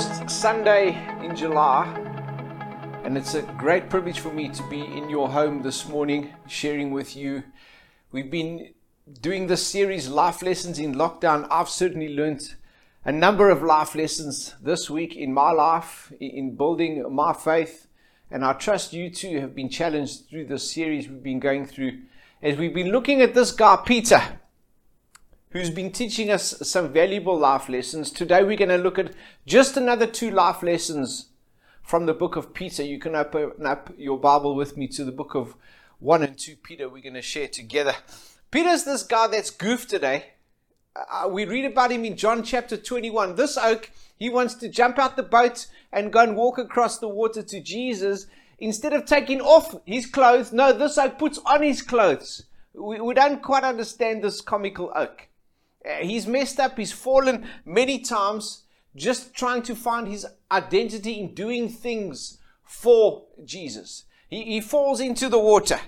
first Sunday in July, and it's a great privilege for me to be in your home this morning sharing with you. We've been doing this series, Life Lessons in Lockdown. I've certainly learned a number of life lessons this week in my life, in building my faith, and I trust you too have been challenged through this series we've been going through as we've been looking at this guy, Peter who's been teaching us some valuable life lessons. Today we're going to look at just another two life lessons from the book of Peter. You can open up your Bible with me to the book of 1 and 2 Peter. We're going to share together. Peter's this guy that's goofed today. Uh, we read about him in John chapter 21. This oak, he wants to jump out the boat and go and walk across the water to Jesus. Instead of taking off his clothes, no, this oak puts on his clothes. We, we don't quite understand this comical oak. Uh, he's messed up, he's fallen many times just trying to find his identity in doing things for Jesus. He, he falls into the water.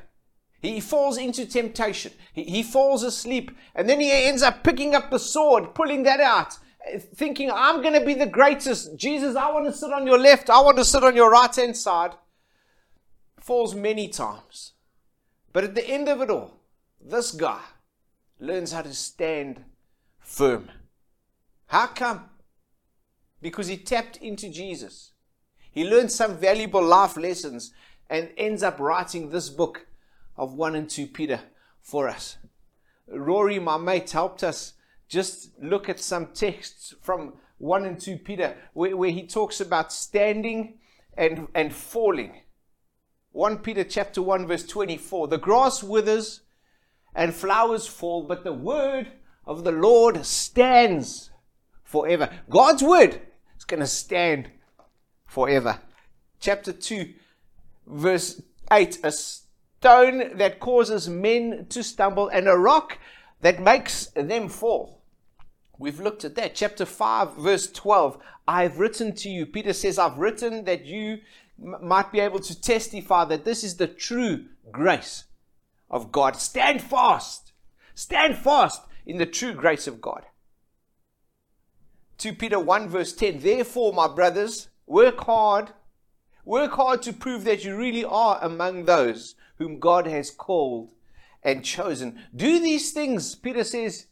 He falls into temptation. He, he falls asleep. And then he ends up picking up the sword, pulling that out, uh, thinking, I'm going to be the greatest. Jesus, I want to sit on your left. I want to sit on your right hand side. Falls many times. But at the end of it all, this guy learns how to stand firm. How come? Because he tapped into Jesus. He learned some valuable life lessons and ends up writing this book of 1 and 2 Peter for us. Rory, my mate, helped us just look at some texts from 1 and 2 Peter where, where he talks about standing and, and falling. 1 Peter chapter 1 verse 24. The grass withers and flowers fall, but the word of the Lord stands forever. God's word is going to stand forever. Chapter 2, verse 8 A stone that causes men to stumble, and a rock that makes them fall. We've looked at that. Chapter 5, verse 12 I've written to you. Peter says, I've written that you m- might be able to testify that this is the true grace of God. Stand fast. Stand fast in the true grace of God. 2 Peter 1 verse 10 Therefore, my brothers, work hard. Work hard to prove that you really are among those whom God has called and chosen. Do these things, Peter says,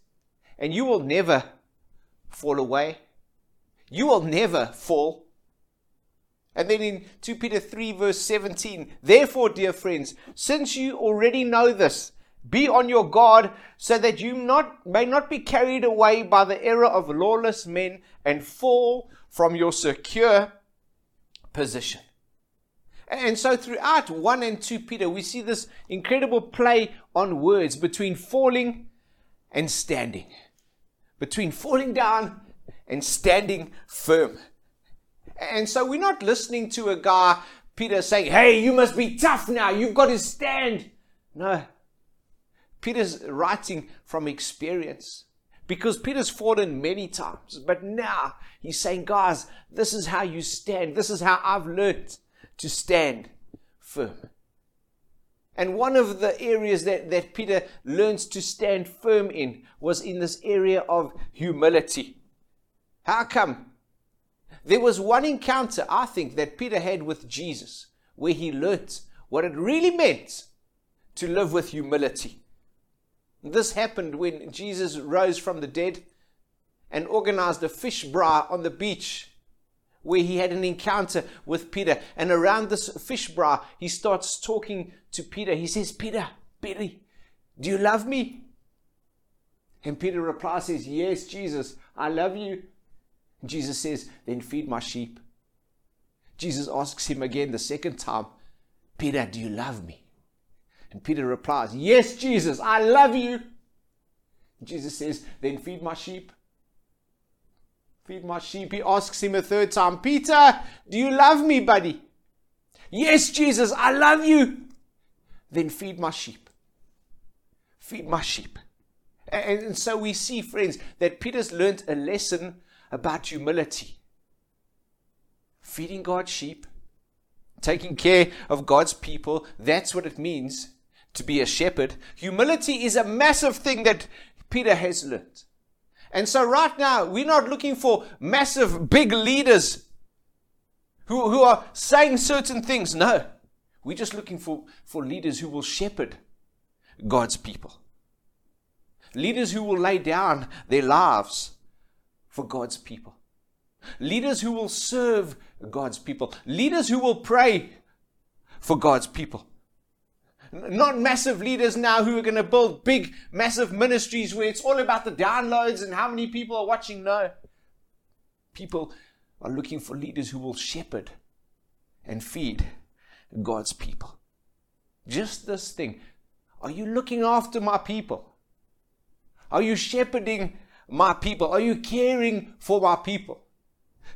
and you will never fall away. You will never fall. And then in 2 Peter 3, verse 17, therefore, dear friends, since you already know this, be on your guard so that you not, may not be carried away by the error of lawless men and fall from your secure position. And so throughout 1 and 2 Peter, we see this incredible play on words between falling and standing, between falling down and standing firm. And so we're not listening to a guy, Peter, saying, Hey, you must be tough now. You've got to stand. No, Peter's writing from experience because Peter's fallen many times, but now he's saying, guys, this is how you stand. This is how I've learned to stand firm. And one of the areas that, that Peter learns to stand firm in was in this area of humility. How come? There was one encounter, I think, that Peter had with Jesus where he learnt what it really meant to live with humility. This happened when Jesus rose from the dead and organized a fish braai on the beach where he had an encounter with Peter. And around this fish braai, he starts talking to Peter. He says, Peter, Peter, do you love me? And Peter replies, says, Yes, Jesus, I love you. Jesus says, Then feed my sheep. Jesus asks him again the second time, Peter, do you love me? And Peter replies, Yes, Jesus, I love you. Jesus says, Then feed my sheep. Feed my sheep. He asks him a third time, Peter, do you love me, buddy? Yes, Jesus, I love you. Then feed my sheep. Feed my sheep. And, so we see, friends, that Peter's learned a lesson about humility. Feeding God's sheep, taking care of God's people, that's what it means to be a shepherd. Humility is a massive thing that Peter has learned. And so right now, we're not looking for massive, big leaders who, who are saying certain things. No. We're just looking for, for leaders who will shepherd God's people. Leaders who will lay down their lives for God's people. Leaders who will serve God's people. Leaders who will pray for God's people. Not massive leaders now who are going to build big, massive ministries where it's all about the downloads and how many people are watching. No. People are looking for leaders who will shepherd and feed God's people. Just this thing. Are you looking after my people? Are you shepherding my people? Are you caring for my people?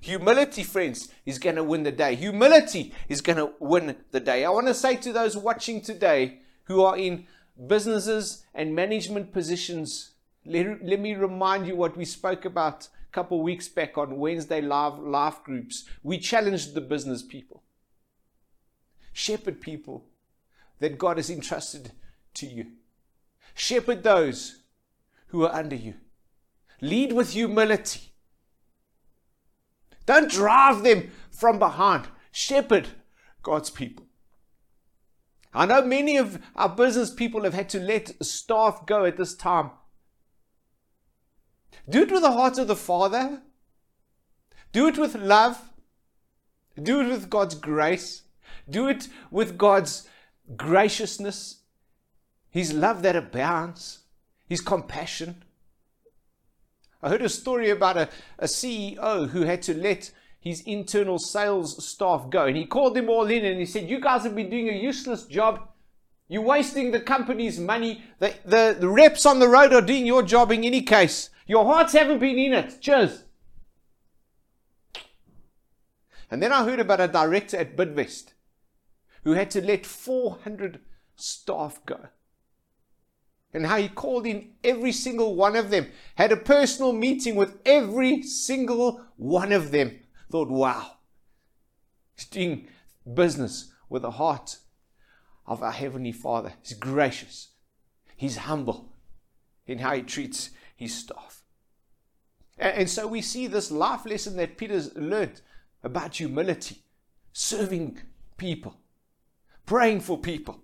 Humility, friends, is going to win the day. Humility is going to win the day. I want to say to those watching today who are in businesses and management positions, let, let me remind you what we spoke about a couple weeks back on Wednesday live, life groups. We challenged the business people, shepherd people that God has entrusted to you, shepherd those who are under you, lead with humility. Don't drive them from behind. Shepherd God's people. I know many of our business people have had to let staff go at this time. Do it with the heart of the Father. Do it with love. Do it with God's grace. Do it with God's graciousness, His love that abounds, His compassion. I heard a story about a, a CEO who had to let his internal sales staff go. And he called them all in and he said, You guys have been doing a useless job. You're wasting the company's money. The, the, the reps on the road are doing your job in any case. Your hearts haven't been in it. Cheers. And then I heard about a director at Bidvest who had to let 400 staff go and how he called in every single one of them, had a personal meeting with every single one of them. Thought, wow, he's doing business with the heart of our Heavenly Father. He's gracious, he's humble in how he treats his staff. And, so we see this life lesson that Peter's learned about humility, serving people, praying for people,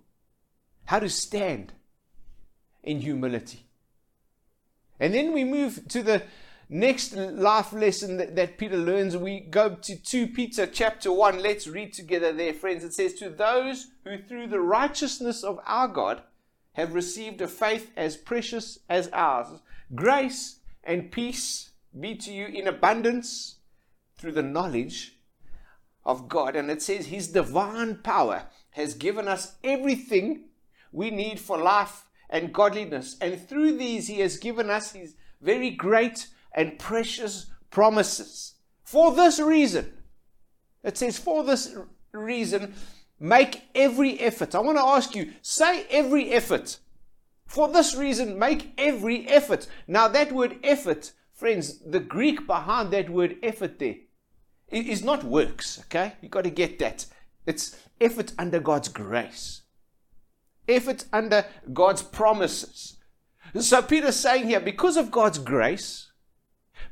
how to stand in humility. And then we move to the next life lesson that, that, Peter learns. We go to 2 Peter chapter 1. Let's read together there, friends. It says, To those who through the righteousness of our God have received a faith as precious as ours, grace and peace be to you in abundance through the knowledge of God. And it says, His divine power has given us everything we need for life and godliness. And through these, He has given us His very great and precious promises. For this reason, it says, for this reason, make every effort. I want to ask you, say every effort. For this reason, make every effort. Now, that word effort, friends, the Greek behind that word effort there is not works, okay? You've got to get that. It's effort under God's grace effort under God's promises. So Peter's saying here, because of God's grace,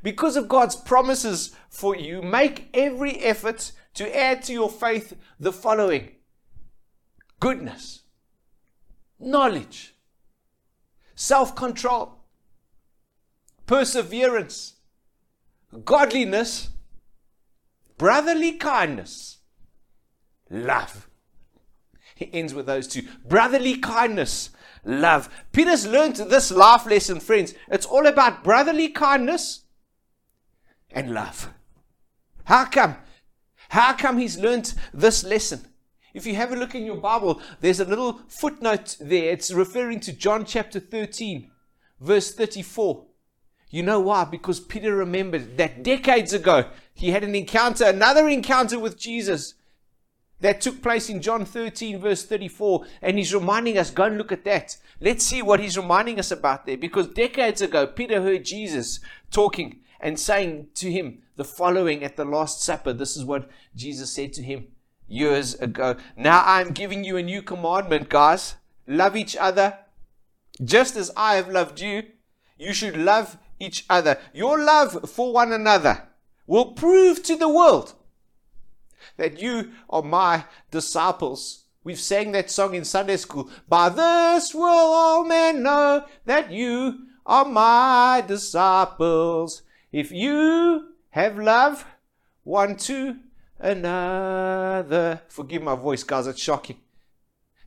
because of God's promises for you, make every effort to add to your faith the following. Goodness, knowledge, self control, perseverance, godliness, brotherly kindness, love. He ends with those two brotherly kindness, love. Peter's learned this life lesson, friends. It's all about brotherly kindness and love. How come? How come he's learned this lesson? If you have a look in your Bible, there's a little footnote there. It's referring to John chapter 13, verse 34. You know why? Because Peter remembered that decades ago he had an encounter, another encounter with Jesus that took place in John 13, verse 34. And he's reminding us, go and look at that. Let's see what he's reminding us about there. Because decades ago, Peter heard Jesus talking and saying to him the following at the Last Supper. This is what Jesus said to him years ago. Now I'm giving you a new commandment, guys. Love each other just as I have loved you. You should love each other. Your love for one another will prove to the world that you are my disciples. We've sang that song in Sunday school. By this will all men know that you are my disciples. If you have love one to another. Forgive my voice, guys, it's shocking.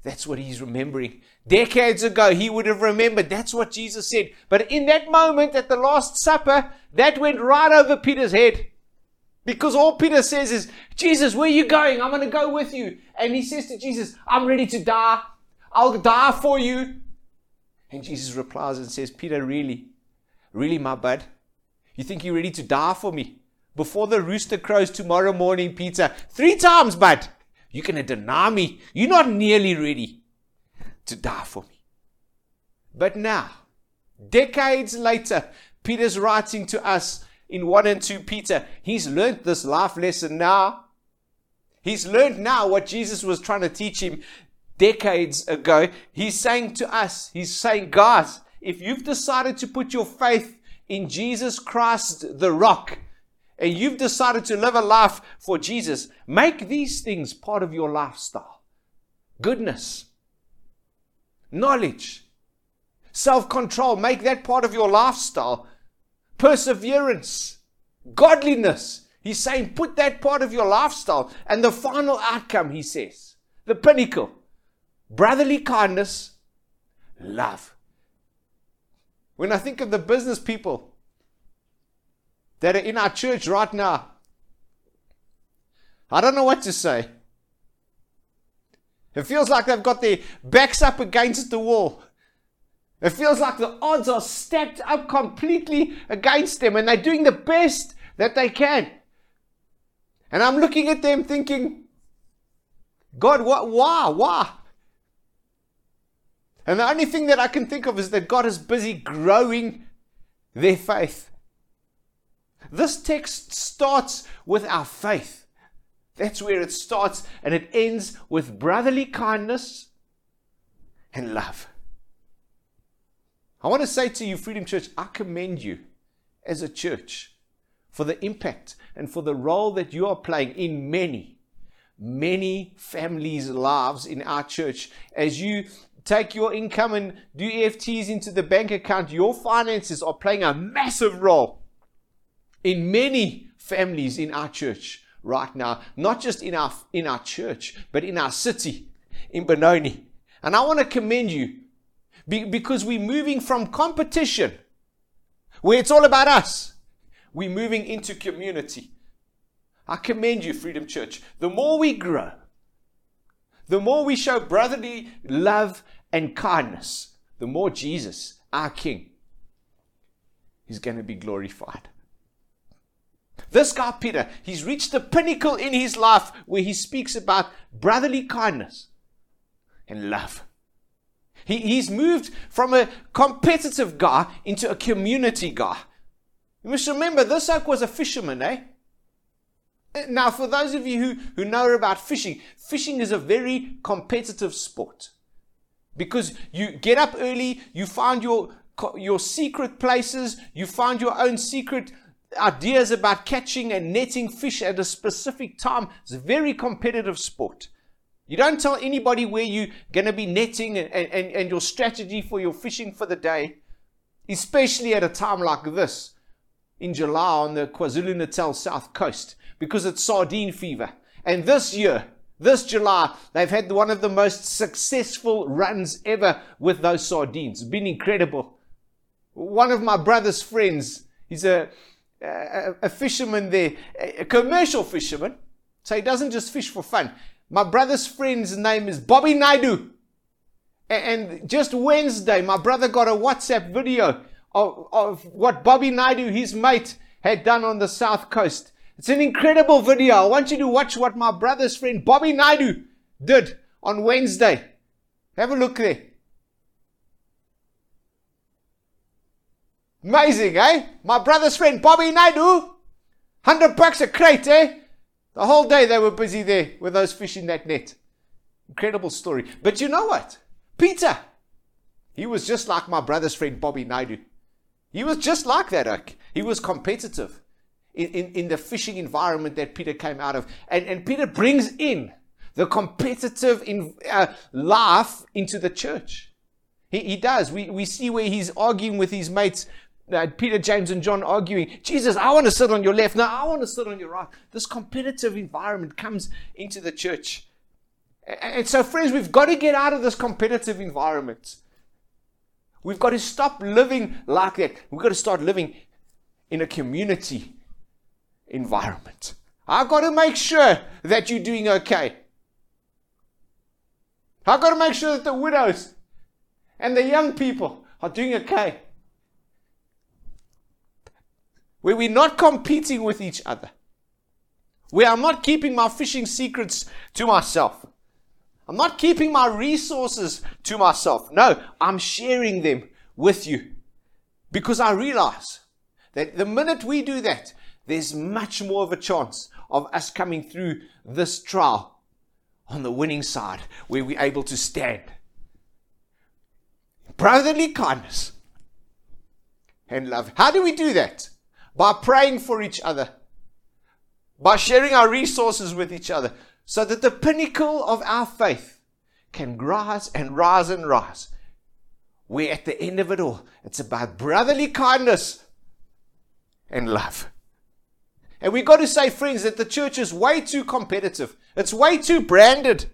That's what he's remembering. Decades ago, he would have remembered. That's what Jesus said. But in that moment at the Last Supper, that went right over Peter's head. Because all Peter says is, Jesus, where are you going? I'm going to go with you. And he says to Jesus, I'm ready to die. I'll die for you. And Jesus replies and says, Peter, really? Really, my bud? You think you're ready to die for me? Before the rooster crows tomorrow morning, Peter, three times, bud. You're going to deny me. You're not nearly ready to die for me. But now, decades later, Peter's writing to us in 1 and 2 Peter. He's learned this life lesson now. He's learned now what Jesus was trying to teach him decades ago. He's saying to us, He's saying, guys, if you've decided to put your faith in Jesus Christ, the rock, and you've decided to live a life for Jesus, make these things part of your lifestyle goodness, knowledge, self control, make that part of your lifestyle, perseverance, godliness. He's saying, put that part of your lifestyle. And the final outcome, he says, the pinnacle, brotherly kindness, love. When I think of the business people that are in our church right now. I don't know what to say. It feels like they've got their backs up against the wall. It feels like the odds are stacked up completely against them and they're doing the best that they can. And I'm looking at them thinking, God, what, why, why? And the only thing that I can think of is that God is busy growing their faith. This text starts with our faith. That's where it starts, and it ends with brotherly kindness and love. I want to say to you, Freedom Church, I commend you as a church for the impact and for the role that you are playing in many, many families' lives in our church as you take your income and do EFTs into the bank account. Your finances are playing a massive role in many families in our church right now, not just in our, in our church, but in our city, in Benoni. And I want to commend you because we're moving from competition, where it's all about us, we're moving into community. I commend you, Freedom Church. The more we grow, the more we show brotherly love and kindness, the more Jesus, our King, is going to be glorified. This guy, Peter, he's reached the pinnacle in his life where he speaks about brotherly kindness and love. He, he's moved from a competitive guy into a community guy. You must remember, this oak was a fisherman, eh? Now, for those of you who, who know about fishing, fishing is a very competitive sport. Because you get up early, you find your, your secret places, you find your own secret ideas about catching and netting fish at a specific time. It's a very competitive sport. You don't tell anybody where you're going to be netting and, and, and your strategy for your fishing for the day, especially at a time like this in July on the KwaZulu Natal south coast because it's sardine fever. And this year, this July, they've had one of the most successful runs ever with those sardines. It's been incredible. One of my brother's friends, he's a a, a fisherman there, a commercial fisherman. So he doesn't just fish for fun. My brother's friend's name is Bobby Naidu. And just Wednesday, my brother got a WhatsApp video of, of what Bobby Naidu, his mate, had done on the south coast. It's an incredible video. I want you to watch what my brother's friend Bobby Naidu did on Wednesday. Have a look there. Amazing, eh? My brother's friend Bobby Naidu, 100 bucks a crate, eh? The whole day they were busy there with those fish in that net. Incredible story. But you know what? Peter, he was just like my brother's friend Bobby Naidu. He was just like that. He was competitive. in, in, in the fishing environment that Peter came out of. And, and Peter brings in the competitive in, uh, life into the church. He, he does. We, we see where he's arguing with his mates, Peter, James, and John arguing, Jesus, I want to sit on your left. No, I want to sit on your right. This competitive environment comes into the church. And so, friends, we've got to get out of this competitive environment. We've got to stop living like that. We've got to start living in a community environment. I've got to make sure that you're doing okay. I've got to make sure that the widows and the young people are doing okay. Where we're not competing with each other. Where I'm not keeping my fishing secrets to myself. I'm not keeping my resources to myself. No, I'm sharing them with you. Because I realize that the minute we do that, there's much more of a chance of us coming through this trial on the winning side where we're able to stand. Brotherly kindness and love. How do we do that? By praying for each other, by sharing our resources with each other, so that the pinnacle of our faith can rise and rise and rise. Where at the end of it all, it's about brotherly kindness and love. And we've got to say, friends, that the church is way too competitive. It's way too branded.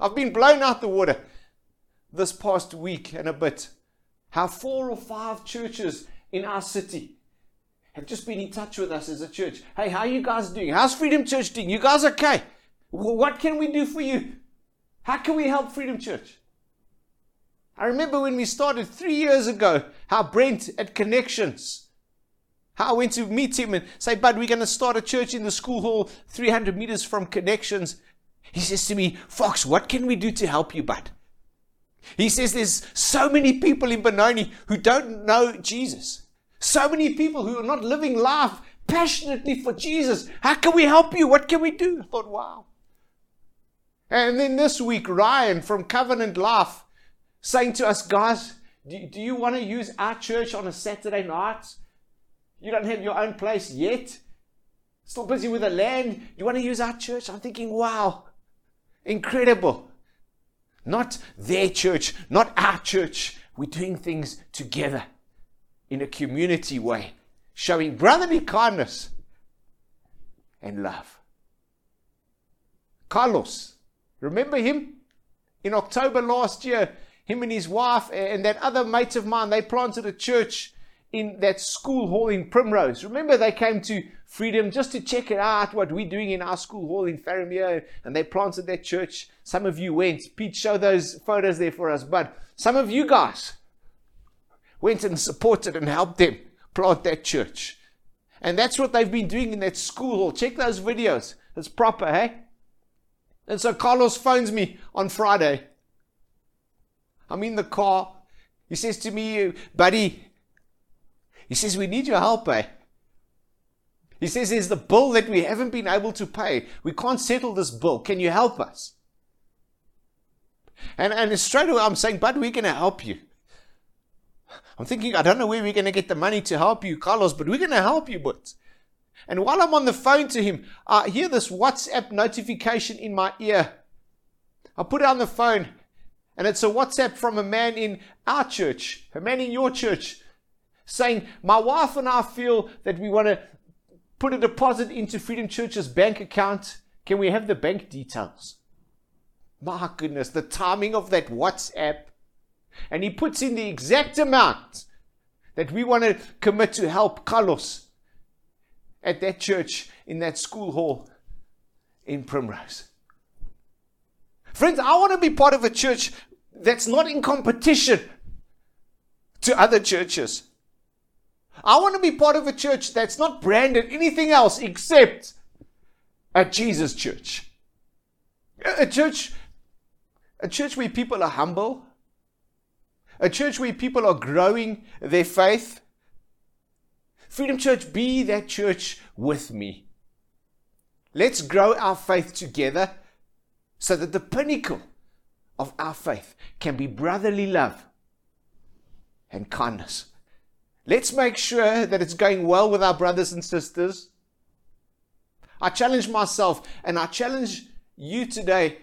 I've been blown out the water this past week and a bit. How four or five churches in our city have just been in touch with us as a church. Hey, how are you guys doing? How's Freedom Church doing? You guys okay? What can we do for you? How can we help Freedom Church? I remember when we started three years ago, how Brent at Connections how I went to meet him and say, Bud, we're going to start a church in the school hall 300 meters from Connections. He says to me, Fox, what can we do to help you, Bud? He says there's so many people in Benoni who don't know Jesus. So many people who are not living life passionately for Jesus. How can we help you? What can we do? I thought, wow. And then this week, Ryan from Covenant Life saying to us, guys, do, you want to use our church on a Saturday night? You don't have your own place yet. Still busy with the land. You want to use our church? I'm thinking, wow, incredible. Not their church, not our church. We're doing things together in a community way, showing brotherly kindness and love. Carlos, remember him? In October last year, him and his wife and that other mate of mine, they planted a church in that school hall in Primrose. Remember, they came to Freedom just to check it out, what we're doing in our school hall in Farrarmere, and they planted that church. Some of you went. Pete, show those photos there for us. But some of you guys went and supported and helped them plant that church. And that's what they've been doing in that school hall. Check those videos. It's proper, hey? And so Carlos phones me on Friday. I'm in the car. He says to me, buddy, he says, We need your help, eh? He says, There's the bill that we haven't been able to pay. We can't settle this bill. Can you help us? And, and straight away, I'm saying, But we're going to help you. I'm thinking, I don't know where we're going to get the money to help you, Carlos, but we're going to help you, but. And while I'm on the phone to him, I hear this WhatsApp notification in my ear. I put it on the phone, and it's a WhatsApp from a man in our church, a man in your church, saying, My wife and I feel that we want to put a deposit into Freedom Church's bank account. Can we have the bank details? My goodness, the timing of that WhatsApp. And he puts in the exact amount that we want to commit to help Carlos at that church in that school hall in Primrose. Friends, I want to be part of a church that's not in competition to other churches. I want to be part of a church that's not branded anything else except a Jesus church. A church, a church where people are humble, a church where people are growing their faith. Freedom Church, be that church with me. Let's grow our faith together so that the pinnacle of our faith can be brotherly love and kindness. Let's make sure that it's going well with our brothers and sisters. I challenge myself and I challenge you today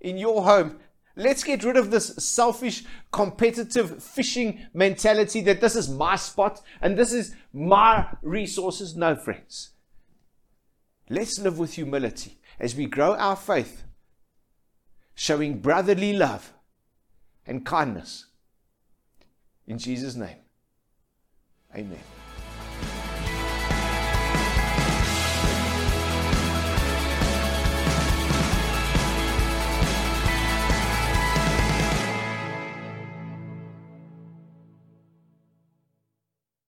in your home. Let's get rid of this selfish, competitive fishing mentality that this is my spot and this is my resources. No, friends. Let's live with humility as we grow our faith, showing brotherly love and kindness. In Jesus' name, amen.